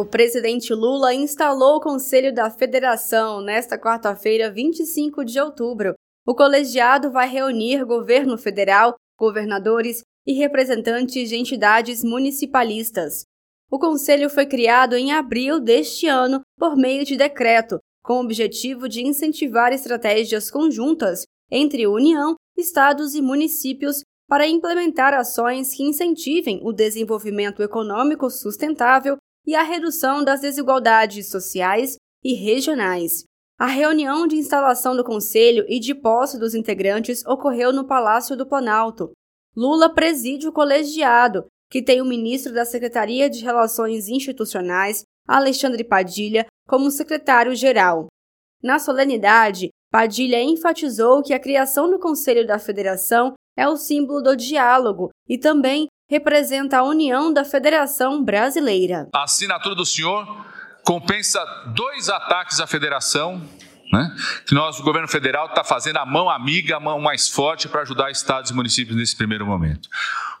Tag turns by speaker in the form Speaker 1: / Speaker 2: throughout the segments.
Speaker 1: O presidente Lula instalou o Conselho da Federação nesta quarta-feira, 25 de outubro. O colegiado vai reunir governo federal, governadores e representantes de entidades municipalistas. O conselho foi criado em abril deste ano por meio de decreto, com o objetivo de incentivar estratégias conjuntas entre União, estados e municípios para implementar ações que incentivem o desenvolvimento econômico sustentável e a redução das desigualdades sociais e regionais. A reunião de instalação do Conselho e de posse dos integrantes ocorreu no Palácio do Planalto. Lula preside o colegiado, que tem o ministro da Secretaria de Relações Institucionais, Alexandre Padilha, como secretário-geral. Na solenidade, Padilha enfatizou que a criação do Conselho da Federação é o símbolo do diálogo e também representa a união da Federação Brasileira.
Speaker 2: A assinatura do senhor compensa dois ataques à federação né? que nós, o governo federal, está fazendo a mão amiga, a mão mais forte para ajudar estados e municípios nesse primeiro momento.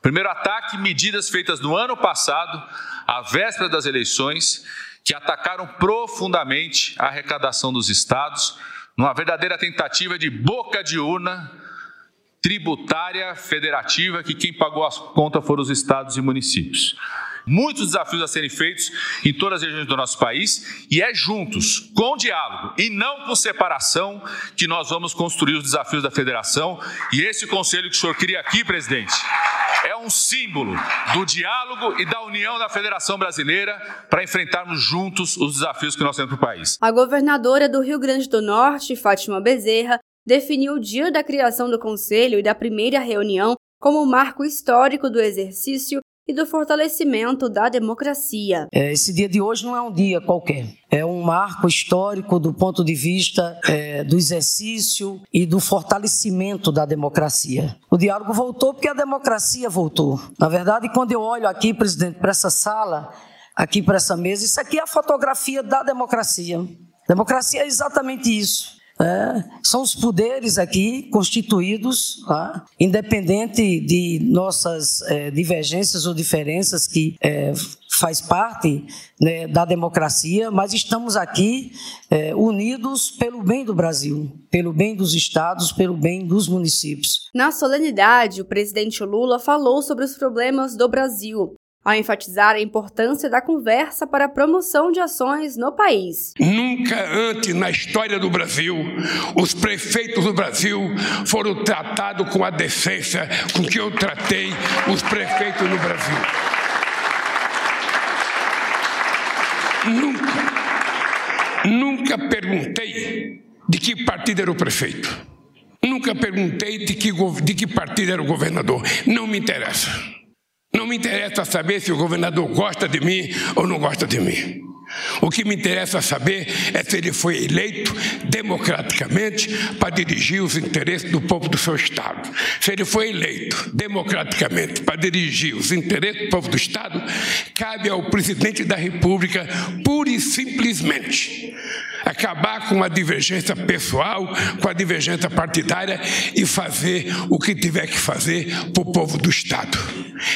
Speaker 2: Primeiro ataque, medidas feitas no ano passado, à véspera das eleições, que atacaram profundamente a arrecadação dos estados, numa verdadeira tentativa de boca de urna tributária federativa, que quem pagou as contas foram os estados e municípios muitos desafios a serem feitos em todas as regiões do nosso país e é juntos, com diálogo e não com separação, que nós vamos construir os desafios da federação. E esse conselho que o senhor cria aqui, presidente, é um símbolo do diálogo e da união da Federação Brasileira para enfrentarmos juntos os desafios que nós temos para o país.
Speaker 1: A governadora do Rio Grande do Norte, Fátima Bezerra, definiu o dia da criação do Conselho e da primeira reunião como marco histórico do exercício e do fortalecimento da democracia.
Speaker 3: É, esse dia de hoje não é um dia qualquer. É um marco histórico do ponto de vista é, do exercício e do fortalecimento da democracia. O diálogo voltou porque a democracia voltou. Na verdade, quando eu olho aqui, presidente, para essa sala, aqui para essa mesa, isso aqui é a fotografia da democracia. Democracia é exatamente isso. É, são os poderes aqui constituídos, tá? independente de nossas é, divergências ou diferenças que é, faz parte né, da democracia, mas estamos aqui é, unidos pelo bem do Brasil, pelo bem dos estados, pelo bem dos municípios.
Speaker 1: Na solenidade, o presidente Lula falou sobre os problemas do Brasil, ao enfatizar a importância da conversa para a promoção de ações no país.
Speaker 4: Nunca antes na história do Brasil, os prefeitos do Brasil foram tratados com a decência com que eu tratei os prefeitos no Brasil. Nunca, nunca perguntei de que partido era o prefeito. Nunca perguntei de que, de que partido era o governador. Não me interessa. Não me interessa saber se o governador gosta de mim ou não gosta de mim. O que me interessa saber é se ele foi eleito democraticamente para dirigir os interesses do povo do seu Estado. Se ele foi eleito democraticamente para dirigir os interesses do povo do Estado, cabe ao presidente da República, pura e simplesmente, acabar com a divergência pessoal, com a divergência partidária e fazer o que tiver que fazer para o povo do Estado.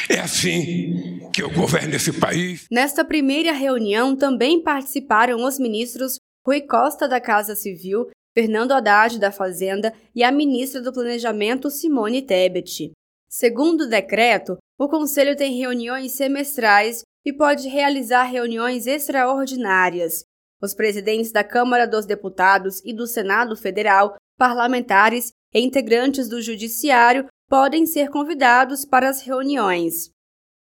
Speaker 4: É assim que eu governo esse país.
Speaker 1: Nesta primeira reunião também participaram os ministros Rui Costa da Casa Civil, Fernando Haddad da Fazenda e a ministra do Planejamento Simone Tebet. Segundo o decreto, o Conselho tem reuniões semestrais e pode realizar reuniões extraordinárias. Os presidentes da Câmara dos Deputados e do Senado Federal, parlamentares e integrantes do Judiciário podem ser convidados para as reuniões.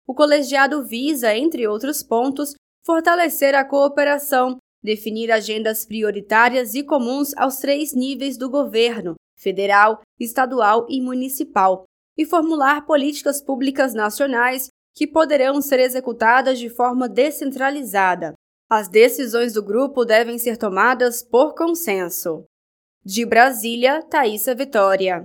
Speaker 1: O colegiado visa, entre outros pontos, fortalecer a cooperação, definir agendas prioritárias e comuns aos três níveis do governo federal, estadual e municipal e formular políticas públicas nacionais que poderão ser executadas de forma descentralizada. As decisões do grupo devem ser tomadas por consenso. De Brasília, Thaisa Vitória.